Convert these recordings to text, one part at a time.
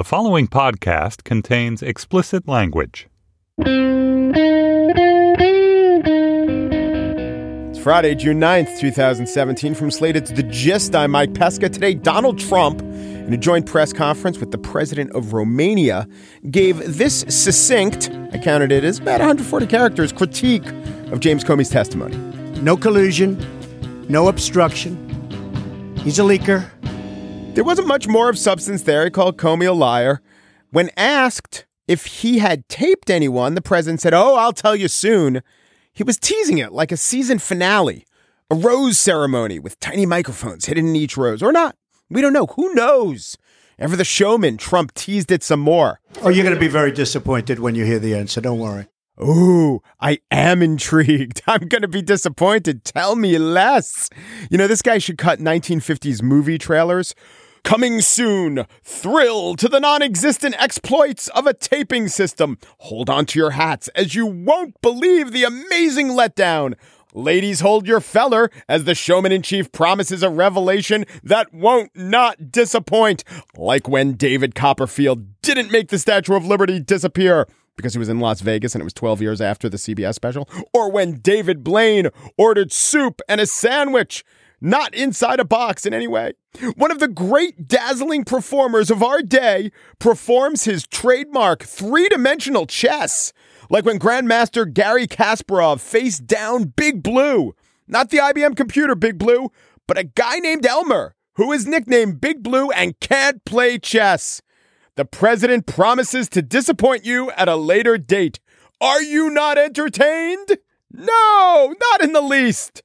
The following podcast contains explicit language. It's Friday, June 9th, 2017. From Slate, it's The Gist. I'm Mike Pesca. Today, Donald Trump, in a joint press conference with the president of Romania, gave this succinct, I counted it as about 140 characters, critique of James Comey's testimony. No collusion, no obstruction. He's a leaker. There wasn't much more of substance there. He called Comey a liar. When asked if he had taped anyone, the president said, Oh, I'll tell you soon. He was teasing it like a season finale, a rose ceremony with tiny microphones hidden in each rose, or not. We don't know. Who knows? Ever the showman, Trump teased it some more. Oh, you're going to be very disappointed when you hear the answer. Don't worry. Ooh, I am intrigued. I'm going to be disappointed. Tell me less. You know, this guy should cut 1950s movie trailers. Coming soon, thrill to the non existent exploits of a taping system. Hold on to your hats as you won't believe the amazing letdown. Ladies, hold your feller as the showman in chief promises a revelation that won't not disappoint. Like when David Copperfield didn't make the Statue of Liberty disappear because he was in Las Vegas and it was 12 years after the CBS special, or when David Blaine ordered soup and a sandwich, not inside a box in any way. One of the great dazzling performers of our day performs his trademark three dimensional chess, like when Grandmaster Gary Kasparov faced down Big Blue, not the IBM computer Big Blue, but a guy named Elmer who is nicknamed Big Blue and can't play chess. The president promises to disappoint you at a later date. Are you not entertained? No, not in the least.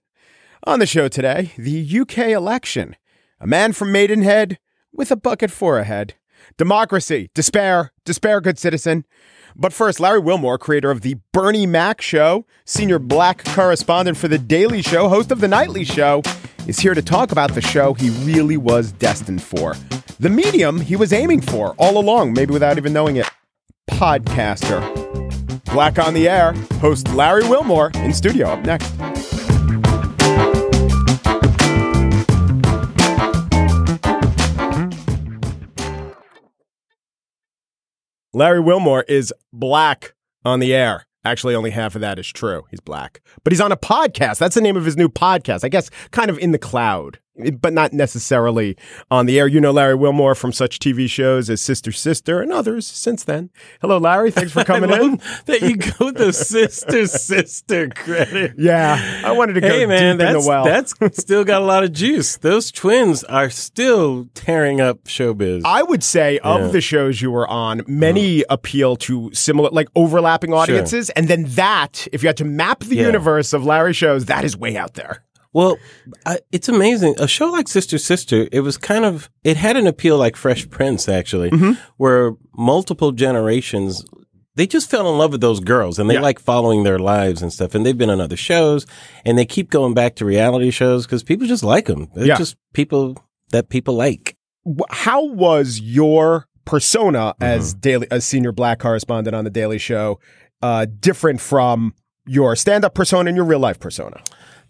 On the show today, the UK election. A man from Maidenhead with a bucket for a head. Democracy, despair, despair, good citizen. But first, Larry Wilmore, creator of the Bernie Mac Show, senior black correspondent for The Daily Show, host of The Nightly Show, is here to talk about the show he really was destined for. The medium he was aiming for all along, maybe without even knowing it. Podcaster. Black on the Air, host Larry Wilmore in studio up next. Larry Wilmore is black on the air. Actually, only half of that is true. He's black. But he's on a podcast. That's the name of his new podcast. I guess kind of in the cloud, but not necessarily on the air. You know Larry Wilmore from such TV shows as Sister Sister and others since then. Hello, Larry. Thanks for coming in. that you go with the Sister Sister credit. Yeah. I wanted to go Hey man, deep in that's the well. that's still got a lot of juice. Those twins are still tearing up showbiz. I would say of Yeah. the shows you were on, many uh-huh. appeal to similar, like overlapping audiences. And then that, if you had to map the Yeah. universe of Larry shows, that is way out there. Well, I, it's amazing. A show like Sister Sister, it was kind of, it had an appeal like Fresh Prince, actually, Mm-hmm. where multiple generations, they just fell in love with those girls and they Yeah. like following their lives and stuff. And they've been on other shows and they keep going back to reality shows because people just like them. They're Yeah. just people that people like. How was your persona Mm-hmm. as daily, as senior black correspondent on the Daily Show, uh, different from your stand-up persona and your real life persona?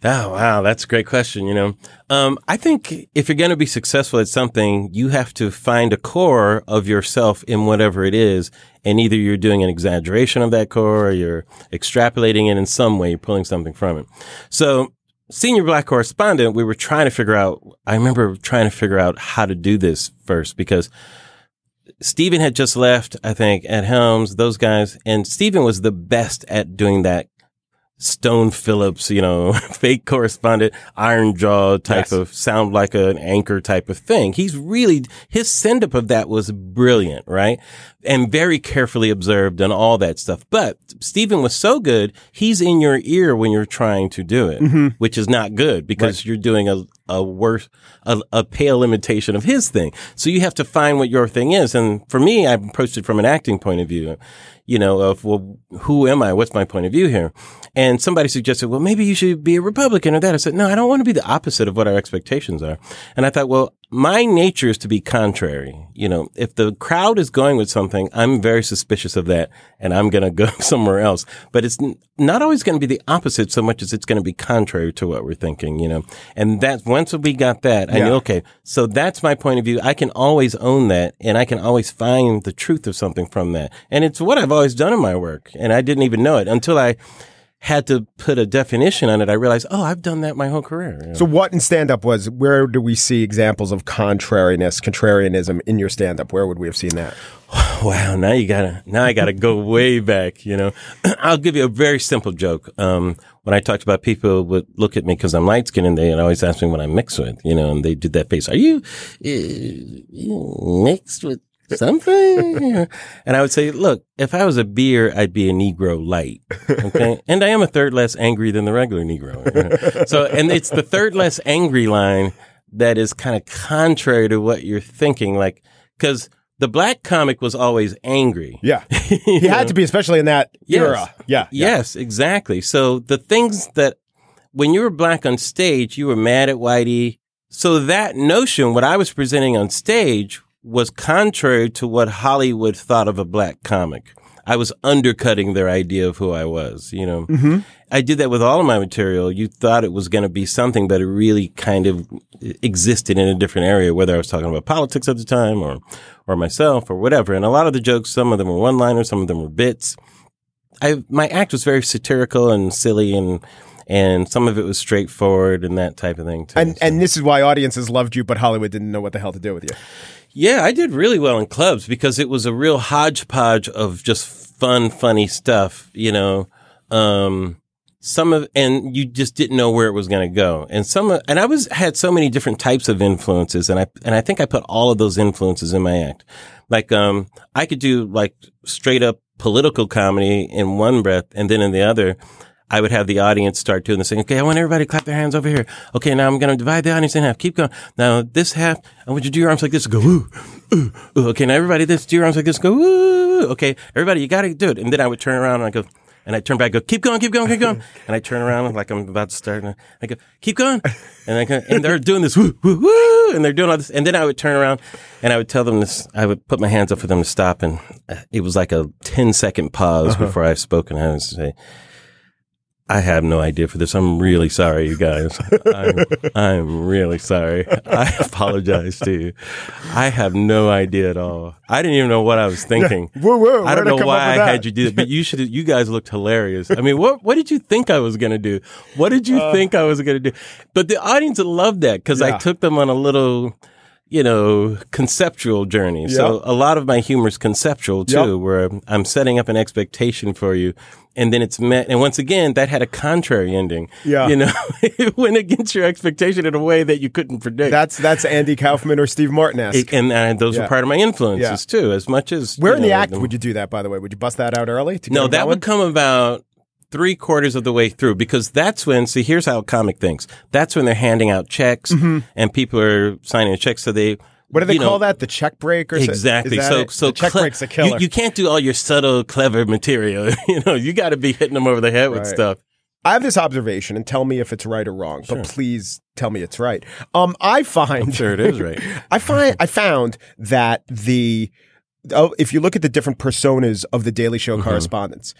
Oh, wow. That's a great question. You know, um, I think if you're going to be successful at something, you have to find a core of yourself in whatever it is. And either you're doing an exaggeration of that core or you're extrapolating it in some way, you're pulling something from it. So, senior black correspondent, we were trying to figure out, I remember trying to figure out how to do this first because Stephen had just left, I think, Ed Helms, those guys, and Stephen was the best at doing that Stone Phillips, you know, fake correspondent, iron jaw type Yes. of sound like an anchor type of thing. He's really, his send up of that was brilliant, right? And very carefully observed and all that stuff. But Stephen was so good, he's in your ear when you're trying to do it, mm-hmm. which is not good because you're doing a, a worse, a, a pale imitation of his thing. So you have to find what your thing is. And for me, I approached it from an acting point of view you know, of, well, who am I? What's my point of view here? And somebody suggested, well, maybe you should be a Republican or that. I said, no, I don't want to be the opposite of what our expectations are. And I thought, well, my nature is to be contrary. You know, if the crowd is going with something, I'm very suspicious of that and I'm going to go somewhere else. But it's n- not always going to be the opposite so much as it's going to be contrary to what we're thinking, you know. And that once we got that, I Yeah. knew, okay, so that's my point of view. I can always own that and I can always find the truth of something from that. And it's what I've always done in my work. And I didn't even know it until I had to put a definition on it. I realized, oh, I've done that my whole career. you know. So what in stand up was where do we see examples of contrariness, contrarianism in your stand up? Where would we have seen that? Wow, now you gotta, now I gotta go way back, you know. I'll give you a very simple joke. Um, when I talked about people would look at me because I'm light skinned and they always ask me what I'm mixed with, you know, and they did that face. Are you, uh, you mixed with something? and I would say, look, if I was a beer, I'd be a Negro light. Okay. and I am a third less angry than the regular Negro. So, and it's the third less angry line that is kind of contrary to what you're thinking. Like, cause the black comic was always angry. Yeah. He had to be, especially in that Yes. era. Yeah. yeah. Yes, exactly. So the things that when you were black on stage, you were mad at Whitey. So that notion, what I was presenting on stage was contrary to what Hollywood thought of a black comic. I was undercutting their idea of who I was, you know. Mm-hmm. I did that with all of my material. You thought it was going to be something, but it really kind of existed in a different area, whether I was talking about politics at the time or, or myself or whatever. And a lot of the jokes, some of them were one liners, some of them were bits. I, my act was very satirical and silly and, and some of it was straightforward and that type of thing too. And So- and this is why audiences loved you, but Hollywood didn't know what the hell to do with you. Yeah, I did really well in clubs because it was a real hodgepodge of just fun, funny stuff, you know. Um, some of, and you just didn't know where it was going to go. And some, of, and I was, had so many different types of influences and I, and I think I put all of those influences in my act. Like, um, I could do like straight up political comedy in one breath and then in the other, I would have the audience start doing this thing. Okay, I want everybody to clap their hands over here. Okay, now I'm going to divide the audience in half. Keep going. Now this half, I want you to do your arms like this. Go ooh, ooh, ooh. Okay, now everybody, this do your arms like this. Go ooh. Okay, everybody, you got to do it. And then I would turn around and I go, and I turn back, go, keep going, keep going, keep going. and I turn around like I'm about to start. And I go, keep going. And I go, and they're doing this woo, woo, woo. And they're doing all this. And then I would turn around and I would tell them this. I would put my hands up for them to stop. And uh, it was like a 10 second pause before I spoke. And I would say, I have no idea for this. I'm really sorry, you guys. I'm, I'm really sorry. I apologize to you. I have no idea at all. I didn't even know what I was thinking. Whoa, whoa, I don't know why I that? had you do it, but you should. You guys looked hilarious. I mean, what what did you think I was gonna do? What did you think I was gonna do? But the audience loved that because Uh. Yeah. I took them on a little. You know, conceptual journey. So a lot of my humor is conceptual too, Yep. where I'm setting up an expectation for you, and then it's met. And once again, that had a contrary ending. Yeah. you know, it went against your expectation in a way that you couldn't predict. That's that's Andy Kaufman or Steve Martin esque. And, and those Yeah. were part of my influences Yeah. too, as much as Where in the act would you do that? By the way, would you bust that out early? To No, that would come about three quarters of the way through because that's when, see, here's how a comic thinks. That's when they're handing out checks and people are signing checks. So they, Mm-hmm. What do they you know, call that? The check break or Exactly. So, it? so the check cle- break's a killer. You, you can't do all your subtle, clever material. you know, you got to be hitting them over the head with stuff. I have this observation, and tell me if it's right or wrong. But please tell me it's right. Um, I find I'm sure it is right. I find I found that the oh, if you look at the different personas of the Daily Show Mm-hmm. correspondents,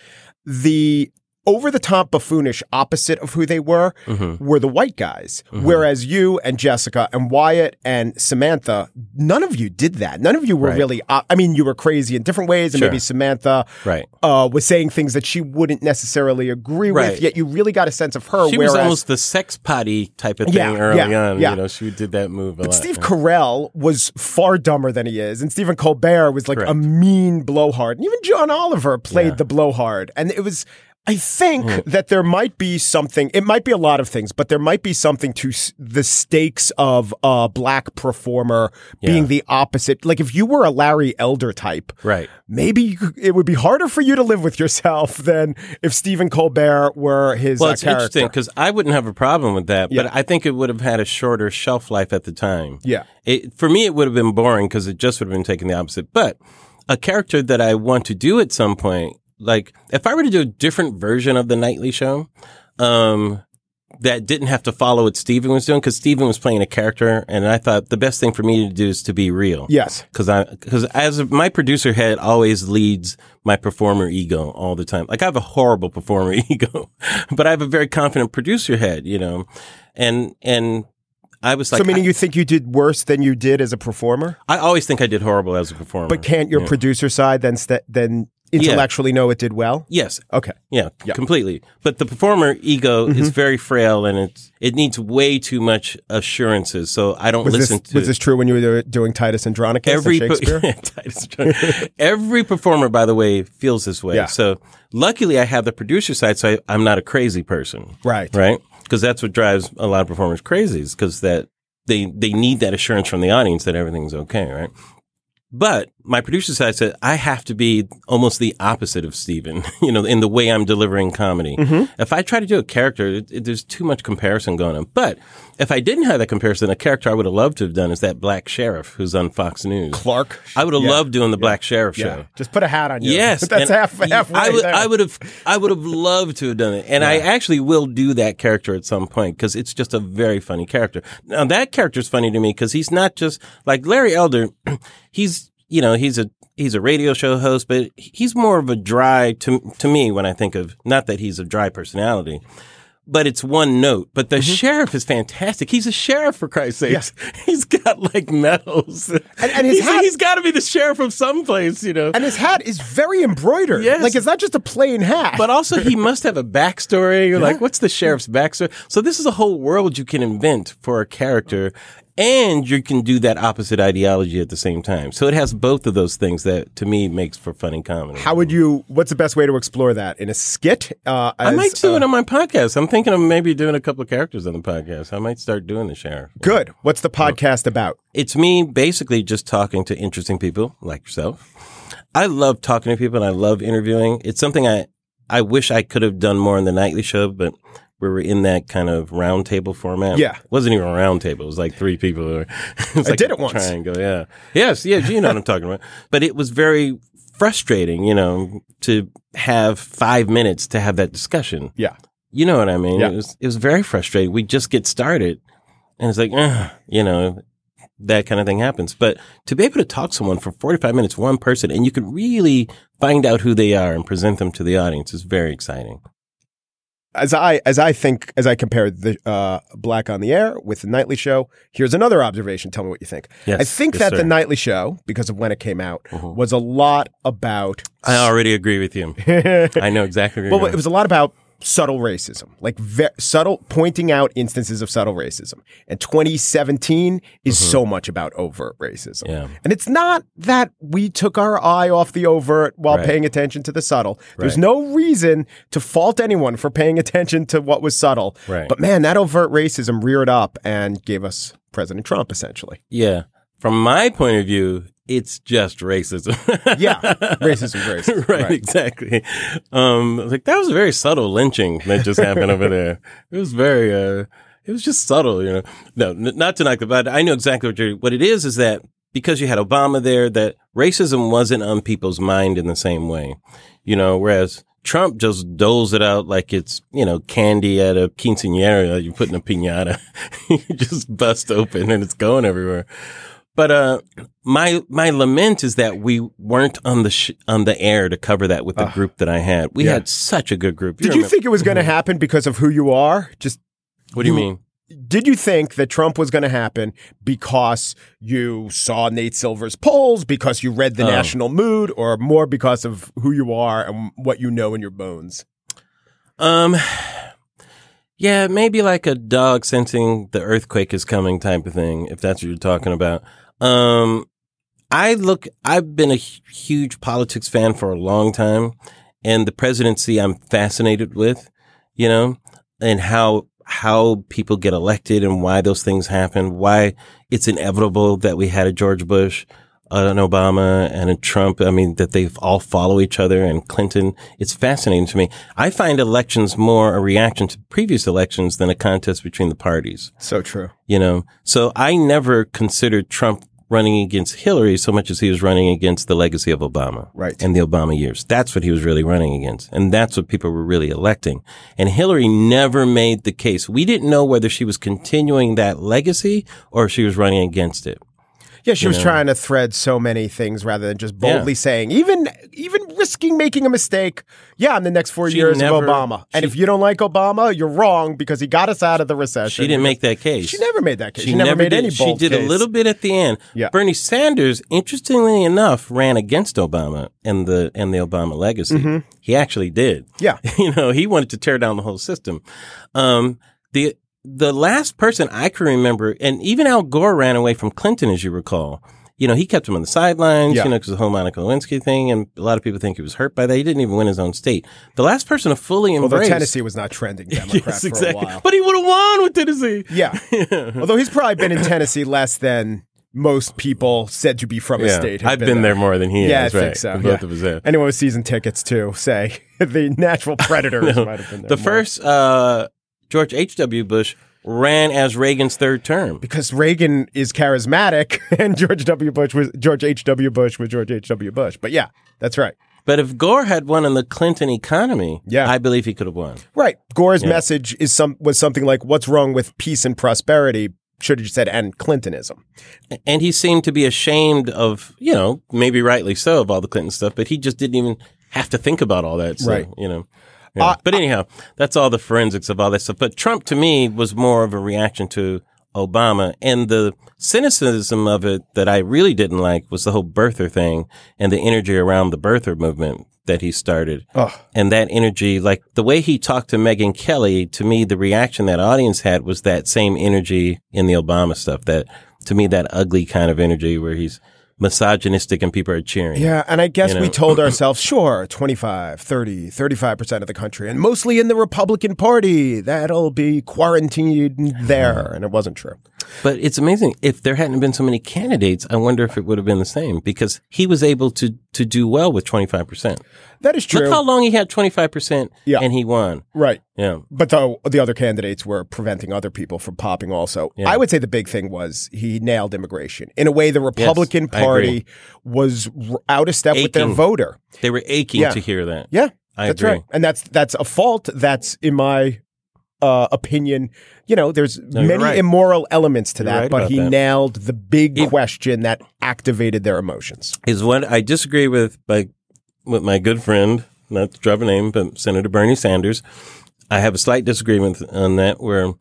the over the top buffoonish opposite of who they were Mm-hmm. were the white guys. Whereas you and Jessica and Wyatt and Samantha, none of you did that. None of you were Right. really. Uh, I mean, you were crazy in different ways, and Sure. maybe Samantha Right. uh, was saying things that she wouldn't necessarily agree with. Yet you really got a sense of her. She whereas was almost the sex potty type of thing Yeah, early yeah, on. yeah. You know, she did that move a But lot. Steve yeah. Carell was far dumber than he is, and Stephen Colbert was like a mean blowhard, and even John Oliver played Yeah. The blowhard, and it was. I think that there might be something. It might be a lot of things, but there might be something to s- the stakes of a black performer being Yeah. the opposite. Like if you were a Larry Elder type, Right. maybe could, it would be harder for you to live with yourself than if Stephen Colbert were his Well, uh, it's interesting because I wouldn't have a problem with that, Yeah. but I think it would have had a shorter shelf life at the time. Yeah. It, for me, it would have been boring because it just would have been taking the opposite. But a character that I want to do at some point, like if I were to do a different version of the nightly show, um, that didn't have to follow what Stephen was doing because Stephen was playing a character, and I thought the best thing for me to do is to be real. Yes. because I because as my producer head always leads my performer ego all the time. Like I have a horrible performer ego, but I have a very confident producer head, you know, and and I was like, so meaning I, you think you did worse than you did as a performer, I always think I did horrible as a performer, but can't your Yeah. producer side then st- then intellectually know it did well? yes, Okay. Yeah, Yeah. completely. But the performer ego Mm-hmm. is very frail and it's it needs way too much assurances. So I don't Was listen this to was this true when you were doing Titus Andronicus every and per- Shakespeare? Titus Jones. every performer, by the way, feels this way. Yeah. So luckily, I have the producer side, so I, I'm not a crazy person, right. right? Because that's what drives a lot of performers crazy, is because that they they need that assurance from the audience that everything's okay, right? But my producer side said I have to be almost the opposite of Stephen, you know, in the way I'm delivering comedy. Mm-hmm. If I try to do a character, it, it- there's too much comparison going on. But if I didn't have that comparison, a character I would have loved to have done is that black sheriff who's on Fox News. Clarke. I would have Yeah. loved doing the black sheriff Yeah. show. Just put a hat on you. Yes, That's and half halfway I would, there. I would have, I would have loved to have done it, and I actually will do that character at some point because it's just a very funny character. Now that character's funny to me because he's not just like Larry Elder. He's, you know, he's a he's a radio show host, but he's more of a dry to to me when I think of not that he's a dry personality. But it's one note. But Mm-hmm. the sheriff is fantastic. He's a sheriff for Christ's sakes. He's got like medals, and, and his he's, hat- he's got to be the sheriff of some place, you know. and his hat is very embroidered. Yes. Like it's not just a plain hat. But also, he must have a backstory. You're like, what's the sheriff's backstory? So this is a whole world you can invent for a character, and you can do that opposite ideology at the same time. So it has both of those things that, to me, makes for funny comedy. How would you? What's the best way to explore that in a skit? Uh, I might do uh, it on my podcast. I'm thinking of maybe doing a couple of characters on the podcast. I might start doing the sheriff. Good. What's the podcast about? It's me basically just talking to interesting people like yourself. I love talking to people and I love interviewing. It's something I I wish I could have done more in the nightly show, but we were in that kind of round table format. Yeah. It wasn't even a round table. It was like three people. Or, it was I like did it once. Triangle, yeah. Yes, yeah, you know what I'm talking about. But it was very frustrating, you know, to have five minutes to have that discussion. Yeah. You know what I mean? Yeah. It was it was very frustrating. We just get started, and it's like, you know, that kind of thing happens. But to be able to talk to someone for forty five minutes, one person, and you can really find out who they are and present them to the audience is very exciting. As I as I think as I compare the uh, Black on the Air with the Nightly Show, here's another observation. Tell me what you think. Yes, I think yes, that sir. the Nightly Show, because of when it came out, Mhm. was a lot about. I already agree with you. I know exactly. Well, it was a lot about subtle racism, like ve- subtle pointing out instances of subtle racism. And 2017 is so much about overt racism. Mm-hmm. Yeah. And it's not that we took our eye off the overt while Right. paying attention to the subtle. There's no reason to fault anyone for paying attention to what was subtle. Right. But man, that overt racism reared up and gave us President Trump essentially. yeah. From my point of view, it's just racism. Yeah. Racism, racism. right, Right. exactly. Um, like that was a very subtle lynching that just happened over there. It was very, uh, it was just subtle, you know. No, n- not to knock the it. I know exactly what you're, what it is, is that because you had Obama there, that racism wasn't on people's mind in the same way, you know, whereas Trump just doles it out like it's, you know, candy at a quinceanera you put in a pinata. you just bust open and it's going everywhere. But uh, my my lament is that we weren't on the sh- on the air to cover that with the group that I had. We yeah. had such a good group. Did you think it was going to happen because of who you are? Just What do you mean? did you think that Trump was going to happen because you saw Nate Silver's polls, because you read the Oh. national mood, or more because of who you are and what you know in your bones? Um, yeah, maybe like a dog sensing the earthquake is coming type of thing, if that's what you're talking about. Um, I look, I've been a huge politics fan for a long time, and the presidency I'm fascinated with, you know, and how how people get elected and why those things happen, why it's inevitable that we had a George Bush, an Obama, and a Trump. I mean, that they all follow each other and Clinton. It's fascinating to me. I find elections more a reaction to previous elections than a contest between the parties So true. you know. So I never considered Trump running against Hillary so much as he was running against the legacy of Obama. Right. And the Obama years. That's what he was really running against. And that's what people were really electing. And Hillary never made the case. We didn't know whether she was continuing that legacy or if she was running against it. Yeah, she was know. trying to thread so many things rather than just boldly saying, even even risking making a mistake. Yeah, in the next four She years never- of Obama, and if you don't like Obama, you're wrong because he got us out of the recession. She didn't make that case. She never made that case. She, never, made did. any bold She did a little bit at the end. Yeah. Bernie Sanders, interestingly enough, ran against Obama and the and the Obama legacy. He actually did. Mm-hmm. Yeah. you know, he wanted to tear down the whole system. Um, the the last person I can remember, and even Al Gore ran away from Clinton, as you recall. You know, he kept him on the sidelines, Yeah. you know, because of the whole Monica Lewinsky thing, and a lot of people think he was hurt by that. He didn't even win his own state. The last person to fully Although embrace Tennessee was not trending Democrat yes, for exactly. a while. But he would have won with Tennessee. Yeah. Although he's probably been in Tennessee less than most people said to be from a state. I've been, there more than he Yeah, has. I think so. Both yeah. of us have. Anyone with season tickets too say the natural predators No, might have been there. the more. first uh, George H. W. Bush ran as Reagan's third term. because Reagan is charismatic and George W. Bush was George H. W. Bush was George H. W. Bush. But yeah, that's right. But if Gore had won in the Clinton economy, Yeah. I believe he could have won. Right. Gore's message is some was something like what's wrong with peace and prosperity should have said and Clintonism. And he seemed to be ashamed of, you know, maybe rightly so, of all the Clinton stuff, but he just didn't even have to think about all that. So, Right. You know. Yeah. Uh, but anyhow, that's all the forensics of all that stuff. But Trump to me was more of a reaction to Obama and the cynicism of it that I really didn't like was the whole birther thing and the energy around the birther movement that he started. Ugh. And that energy, like the way he talked to Megyn Kelly, to me, the reaction that audience had was that same energy in the Obama stuff. That to me, that ugly kind of energy where he's misogynistic and people are cheering. Yeah, and I guess You we told ourselves, sure, 25, 30, 35% of the country, and mostly in the Republican Party, that'll be quarantined there. And it wasn't true. But it's amazing. If there hadn't been so many candidates, I wonder if it would have been the same because he was able to to do well with 25%. That is true. Look how long he had 25% Yeah. and he won. right. Yeah. But the, the other candidates were preventing other people from popping also. Yeah. I would say the big thing was he nailed immigration. In a way, the Republican agree. Party was out of step with their voter. They were aching Yeah. to hear that. Yeah, I that's agree. right. And that's that's a fault. That's in my uh, opinion. You know, there's you're many right. immoral elements to You're that, right but he that. nailed the big It- question that activated their emotions. Is what I disagree with by with my good friend, not to drop a name, but Senator Bernie Sanders. I have a slight disagreement on that where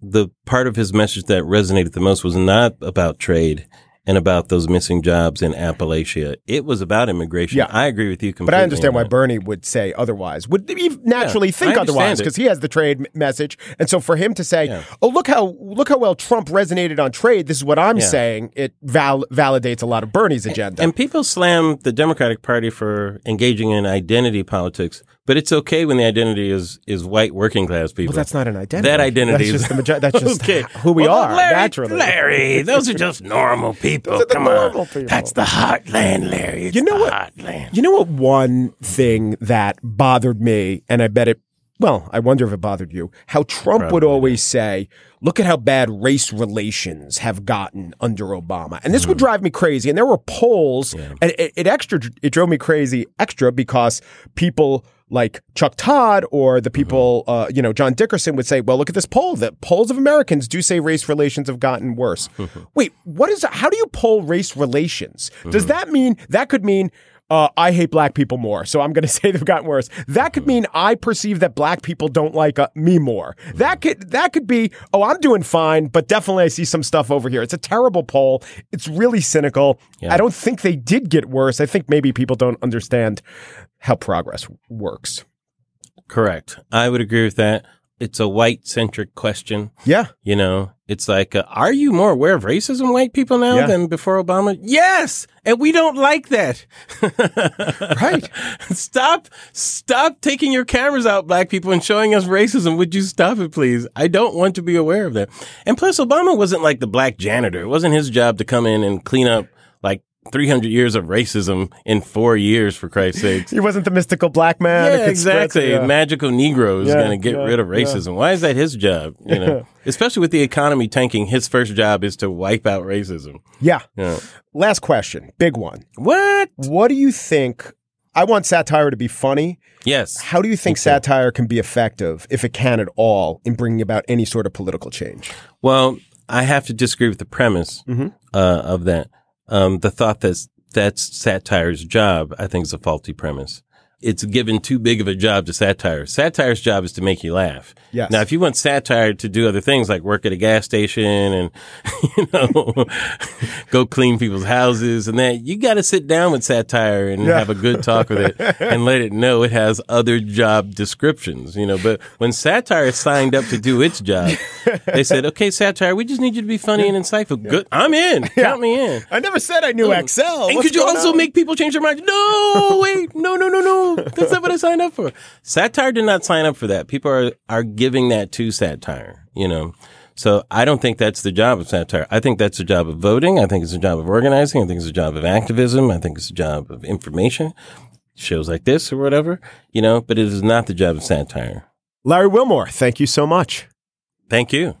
the part of his message that resonated the most was not about trade and about those missing jobs in Appalachia. It was about immigration. Yeah. I agree with you completely. But I understand why. Bernie would say otherwise. Would he naturally I think otherwise because he has the trade message, and so for him to say, Yeah. "Oh, look how look how well Trump resonated on trade," this is what I'm Yeah. saying. It val- validates a lot of Bernie's agenda. And people slam the Democratic Party for engaging in identity politics, but it's okay when the identity is is white working class people. well, that's not an identity. That identity That's is just the majo- That's just okay. who we Well, are Larry, naturally. Larry, those are just normal people. Those are the Come on, people. that's the heartland, Larry. It's You know what? Heartland. You know what? One thing that bothered me, and I bet it. Well, I wonder if it bothered you. How Trump would always say, "Look at how bad race relations have gotten under Obama," and this would hmm. drive me crazy. And there were polls, and it, it extra it drove me crazy extra because people like Chuck Todd or the people, uh, you know, John Dickerson would say, "Well, look at this poll. The polls of Americans do say race relations have gotten worse." Wait, what is? How do you poll race relations? Does that mean that could mean? Uh, I hate black people more, so I'm going to say they've gotten worse. That could mean I perceive that black people don't like uh, me more. That could that could be. Oh, I'm doing fine, but definitely I see some stuff over here. It's a terrible poll. It's really cynical. I don't think they did get worse. I think maybe people don't understand how progress works. Correct. I would agree with that. It's a white centric question. Yeah, You know, it's like, uh, are you more aware of racism, white people now Yeah. than before Obama? Yes, and we don't like that. right. stop, stop taking your cameras out, black people, and showing us racism. Would you stop it, please? I don't want to be aware of that. And plus, Obama wasn't like the black janitor. It wasn't his job to come in and clean up like 300 years of racism in four years, for Christ's sakes. He wasn't the mystical black man. Yeah, exactly. yeah. Magical Negro is Yeah, going to get yeah, rid of racism. Why is that his job? You know, especially with the economy tanking, his first job is to wipe out racism. yeah. Yeah. Last question, big one. What? What do you think? I want satire to be funny. Yes. How do you think so. satire can be effective, if it can at all, in bringing about any sort of political change? Well, I have to disagree with the premise Mm-hmm. uh, of that. Um, the thought that that's satire's job, I think, is a faulty premise. It's given too big of a job to satire. Satire's job is to make you laugh. Yes. Now, if you want satire to do other things like work at a gas station and, you know, go clean people's houses and that, you got to sit down with satire and Yeah. have a good talk with it and let it know it has other job descriptions, you know. But when satire signed up to do its job, they said, okay, satire, we just need you to be funny and insightful. Good. I'm in. Count me in. I never said I knew Excel. Oh. And What's could you also on? make people change their mind? No, wait, no, no, no, no. That's not what I signed up for. Satire did not sign up for that. People are are giving that to satire, you know. So I don't think that's the job of satire. I think that's the job of voting. I think it's the job of organizing. I think it's the job of activism. I think it's the job of information. Shows like this or whatever, you know, but it is not the job of satire. Larry Wilmore, thank you so much. Thank you.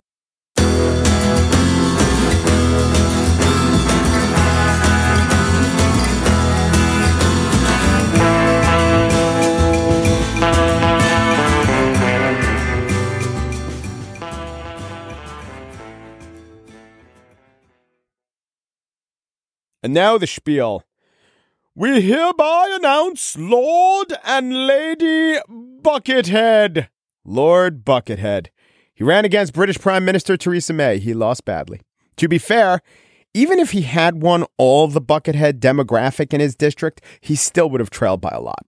And now the spiel. We hereby announce Lord and Lady Buckethead. Lord Buckethead. He ran against British Prime Minister Theresa May. He lost badly. To be fair, even if he had won all the Buckethead demographic in his district, he still would have trailed by a lot.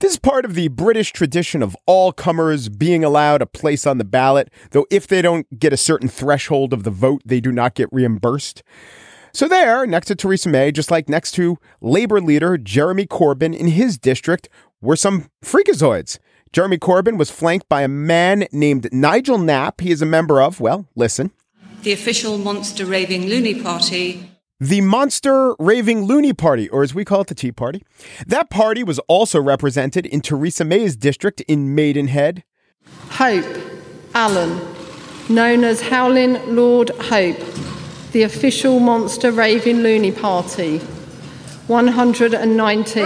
This is part of the British tradition of all comers being allowed a place on the ballot, though if they don't get a certain threshold of the vote, they do not get reimbursed. So, there, next to Theresa May, just like next to Labour leader Jeremy Corbyn in his district, were some freakazoids. Jeremy Corbyn was flanked by a man named Nigel Knapp. He is a member of, well, listen, the official monster raving loony party the Monster Raving Loony Party, or as we call it, the Tea Party. That party was also represented in Theresa May's district in Maidenhead. Hope Allen, known as Howlin' Laud Hope, the official monster raving loony party, 119.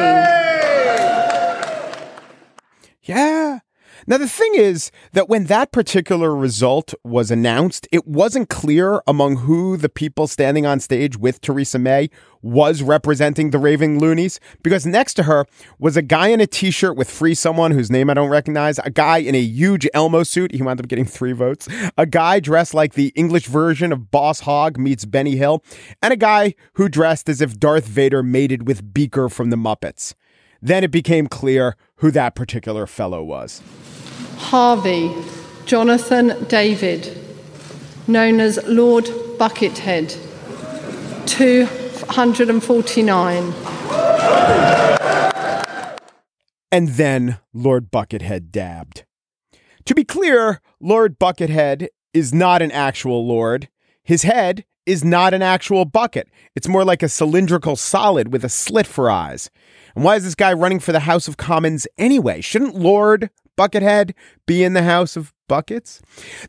Yeah. Now, the thing is that when that particular result was announced, it wasn't clear among who the people standing on stage with Theresa May was representing the Raving Loonies, because next to her was a guy in a t shirt with Free Someone, whose name I don't recognize, a guy in a huge Elmo suit. He wound up getting three votes, a guy dressed like the English version of Boss Hogg meets Benny Hill, and a guy who dressed as if Darth Vader mated with Beaker from the Muppets. Then it became clear who that particular fellow was. Harvey Jonathan David, known as Lord Buckethead, 249. And then Lord Buckethead dabbed. To be clear, Lord Buckethead is not an actual lord. His head is not an actual bucket. It's more like a cylindrical solid with a slit for eyes. And why is this guy running for the House of Commons anyway? Shouldn't Lord Buckethead be in the House of Buckets?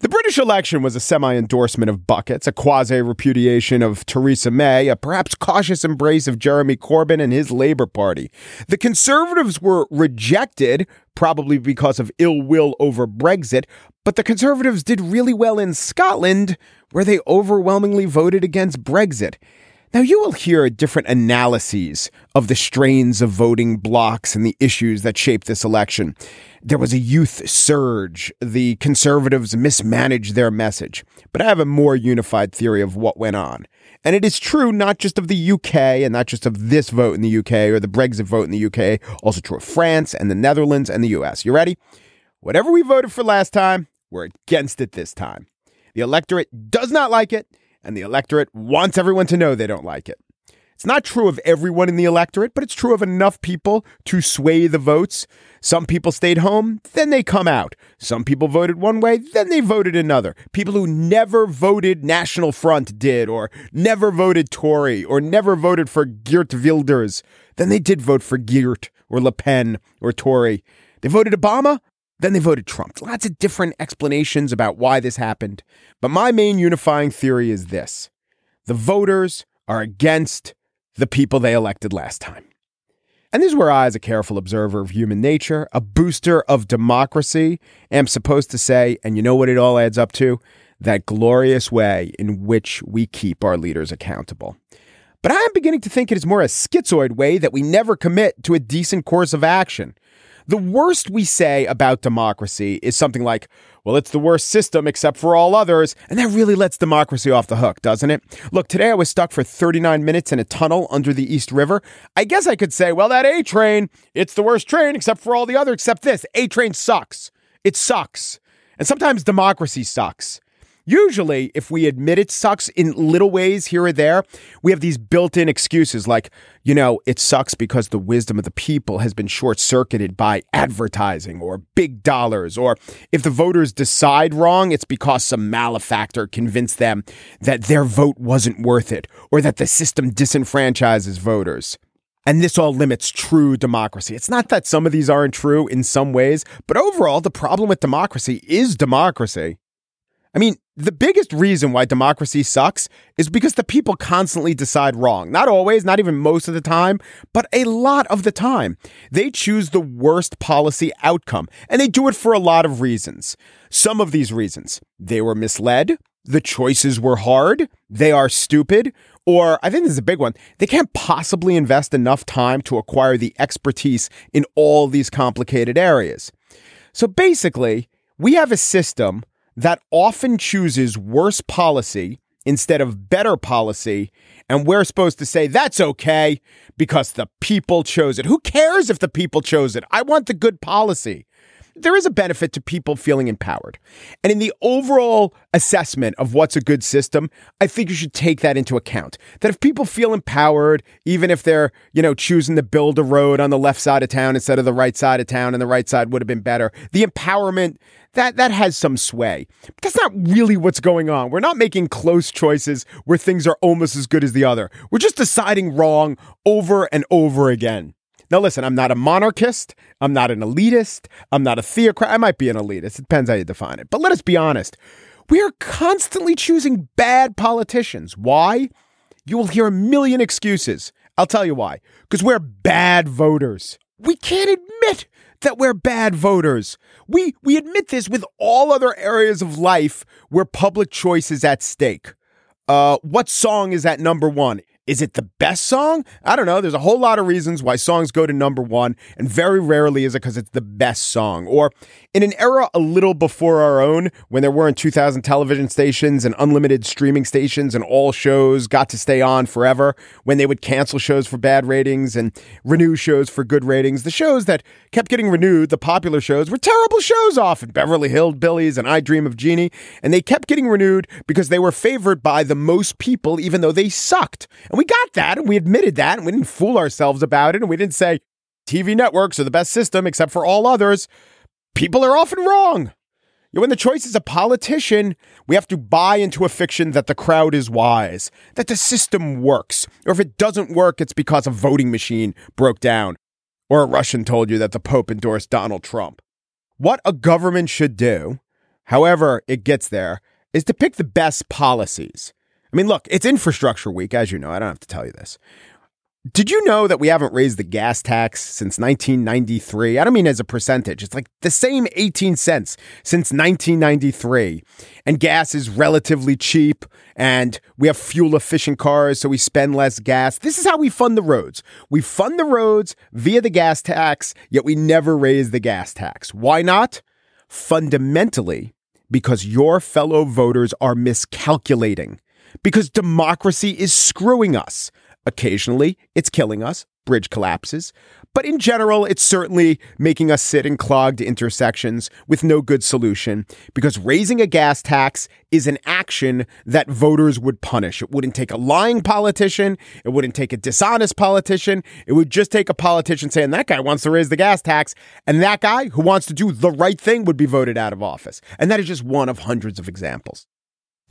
The British election was a semi endorsement of Buckets, a quasi repudiation of Theresa May, a perhaps cautious embrace of Jeremy Corbyn and his Labour Party. The Conservatives were rejected, probably because of ill will over Brexit, but the Conservatives did really well in Scotland, where they overwhelmingly voted against Brexit. Now, you will hear different analyses of the strains of voting blocs and the issues that shaped this election. There was a youth surge. The conservatives mismanaged their message. But I have a more unified theory of what went on. And it is true not just of the UK and not just of this vote in the UK or the Brexit vote in the UK, also true of France and the Netherlands and the US. You ready? Whatever we voted for last time, we're against it this time. The electorate does not like it, and the electorate wants everyone to know they don't like it. It's not true of everyone in the electorate, but it's true of enough people to sway the votes. Some people stayed home, then they come out. Some people voted one way, then they voted another. People who never voted National Front did, or never voted Tory, or never voted for Geert Wilders. Then they did vote for Geert, or Le Pen, or Tory. They voted Obama, then they voted Trump. Lots of different explanations about why this happened. But my main unifying theory is this the voters are against the people they elected last time. And this is where I, as a careful observer of human nature, a booster of democracy, am supposed to say, and you know what it all adds up to? That glorious way in which we keep our leaders accountable. But I am beginning to think it is more a schizoid way that we never commit to a decent course of action. The worst we say about democracy is something like, well, it's the worst system except for all others. And that really lets democracy off the hook, doesn't it? Look, today I was stuck for 39 minutes in a tunnel under the East River. I guess I could say, well, that A train, it's the worst train except for all the others, except this. A train sucks. It sucks. And sometimes democracy sucks. Usually, if we admit it sucks in little ways here or there, we have these built in excuses like, you know, it sucks because the wisdom of the people has been short circuited by advertising or big dollars. Or if the voters decide wrong, it's because some malefactor convinced them that their vote wasn't worth it or that the system disenfranchises voters. And this all limits true democracy. It's not that some of these aren't true in some ways, but overall, the problem with democracy is democracy. I mean, the biggest reason why democracy sucks is because the people constantly decide wrong. Not always, not even most of the time, but a lot of the time. They choose the worst policy outcome, and they do it for a lot of reasons. Some of these reasons they were misled, the choices were hard, they are stupid, or I think this is a big one, they can't possibly invest enough time to acquire the expertise in all these complicated areas. So basically, we have a system that often chooses worse policy instead of better policy. And we're supposed to say that's okay because the people chose it. Who cares if the people chose it? I want the good policy there is a benefit to people feeling empowered. And in the overall assessment of what's a good system, I think you should take that into account. That if people feel empowered, even if they're, you know, choosing to build a road on the left side of town instead of the right side of town and the right side would have been better, the empowerment that that has some sway. But that's not really what's going on. We're not making close choices where things are almost as good as the other. We're just deciding wrong over and over again. Now, listen, I'm not a monarchist. I'm not an elitist. I'm not a theocrat. I might be an elitist. It depends how you define it. But let us be honest. We are constantly choosing bad politicians. Why? You will hear a million excuses. I'll tell you why. Because we're bad voters. We can't admit that we're bad voters. We, we admit this with all other areas of life where public choice is at stake. Uh, what song is at number one? Is it the best song? I don't know. There's a whole lot of reasons why songs go to number one, and very rarely is it because it's the best song. Or in an era a little before our own, when there weren't 2,000 television stations and unlimited streaming stations, and all shows got to stay on forever, when they would cancel shows for bad ratings and renew shows for good ratings, the shows that kept getting renewed, the popular shows, were terrible shows often Beverly Hillbillies and I Dream of Jeannie, and they kept getting renewed because they were favored by the most people, even though they sucked. And we got that and we admitted that and we didn't fool ourselves about it and we didn't say TV networks are the best system except for all others. People are often wrong. When the choice is a politician, we have to buy into a fiction that the crowd is wise, that the system works, or if it doesn't work, it's because a voting machine broke down, or a Russian told you that the Pope endorsed Donald Trump. What a government should do, however it gets there, is to pick the best policies. I mean, look, it's infrastructure week, as you know. I don't have to tell you this. Did you know that we haven't raised the gas tax since 1993? I don't mean as a percentage. It's like the same 18 cents since 1993. And gas is relatively cheap and we have fuel efficient cars, so we spend less gas. This is how we fund the roads. We fund the roads via the gas tax, yet we never raise the gas tax. Why not? Fundamentally, because your fellow voters are miscalculating because democracy is screwing us. Occasionally, it's killing us, bridge collapses. But in general, it's certainly making us sit in clogged intersections with no good solution because raising a gas tax is an action that voters would punish. It wouldn't take a lying politician. It wouldn't take a dishonest politician. It would just take a politician saying that guy wants to raise the gas tax and that guy who wants to do the right thing would be voted out of office. And that is just one of hundreds of examples.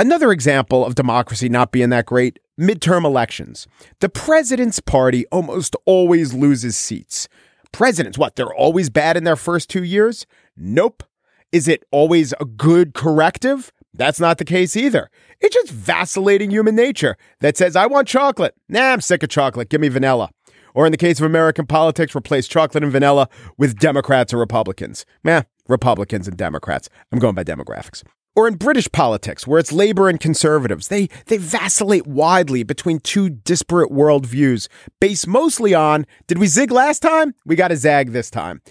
Another example of democracy not being that great midterm elections. The president's party almost always loses seats. Presidents, what, they're always bad in their first two years? Nope. Is it always a good corrective? That's not the case either. It's just vacillating human nature that says, I want chocolate. Nah, I'm sick of chocolate. Give me vanilla. Or in the case of American politics, replace chocolate and vanilla with Democrats or Republicans. Meh, Republicans and Democrats. I'm going by demographics or in British politics, where it's Labour and Conservatives. They, they vacillate widely between two disparate worldviews, based mostly on did we zig last time? We got to zag this time.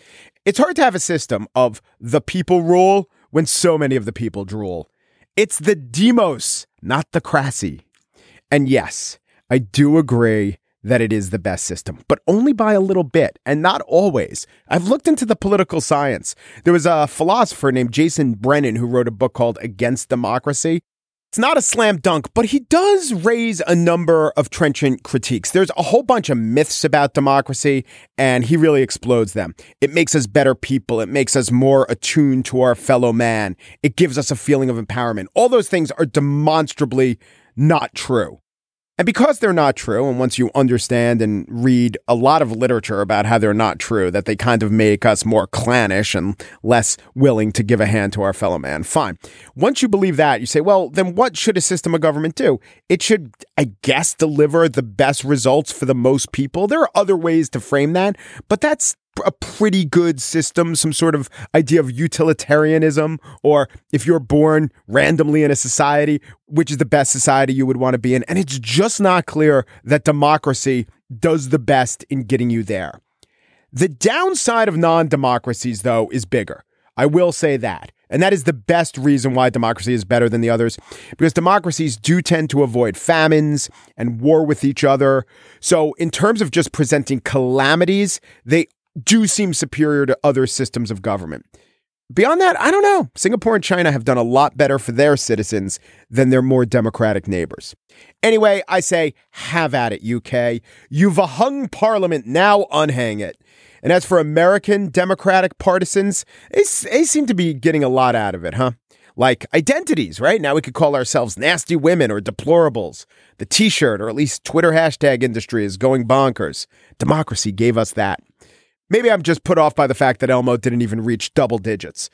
It's hard to have a system of the people rule when so many of the people drool. It's the demos, not the crassy. And yes, I do agree that it is the best system, but only by a little bit and not always. I've looked into the political science. There was a philosopher named Jason Brennan who wrote a book called Against Democracy. It's not a slam dunk, but he does raise a number of trenchant critiques. There's a whole bunch of myths about democracy, and he really explodes them. It makes us better people. It makes us more attuned to our fellow man. It gives us a feeling of empowerment. All those things are demonstrably not true. And because they're not true, and once you understand and read a lot of literature about how they're not true, that they kind of make us more clannish and less willing to give a hand to our fellow man, fine. Once you believe that, you say, well, then what should a system of government do? It should, I guess, deliver the best results for the most people. There are other ways to frame that, but that's a pretty good system, some sort of idea of utilitarianism, or if you're born randomly in a society, which is the best society you would want to be in. And it's just not clear that democracy does the best in getting you there. The downside of non democracies, though, is bigger. I will say that. And that is the best reason why democracy is better than the others, because democracies do tend to avoid famines and war with each other. So, in terms of just presenting calamities, they do seem superior to other systems of government. Beyond that, I don't know. Singapore and China have done a lot better for their citizens than their more democratic neighbors. Anyway, I say, have at it, UK. You've a hung parliament, now unhang it. And as for American Democratic partisans, they, they seem to be getting a lot out of it, huh? Like identities, right? Now we could call ourselves nasty women or deplorables. The t shirt or at least Twitter hashtag industry is going bonkers. Democracy gave us that. Maybe I'm just put off by the fact that Elmo didn't even reach double digits.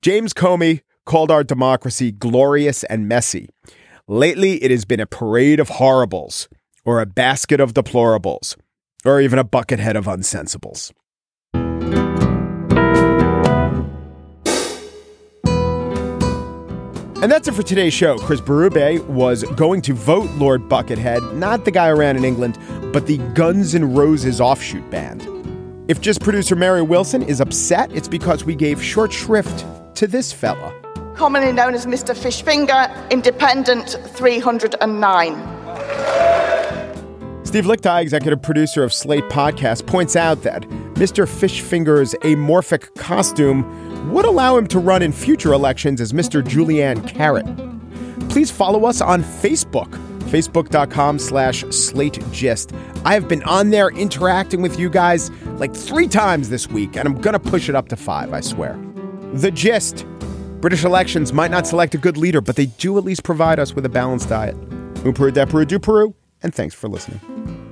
James Comey called our democracy glorious and messy. Lately, it has been a parade of horribles, or a basket of deplorables, or even a buckethead of unsensibles. And that's it for today's show. Chris Berube was going to vote Lord Buckethead, not the guy around in England, but the Guns N' Roses offshoot band. If Gist producer Mary Wilson is upset, it's because we gave short shrift to this fella. Commonly known as Mr. Fishfinger, Independent 309. Steve Lickteig, executive producer of Slate Podcast, points out that Mr. Fishfinger's amorphic costume would allow him to run in future elections as Mr. Julienne Carrot. Please follow us on Facebook facebook.com slash slate gist. I have been on there interacting with you guys like three times this week, and I'm going to push it up to five, I swear. The gist British elections might not select a good leader, but they do at least provide us with a balanced diet. Peru, and thanks for listening.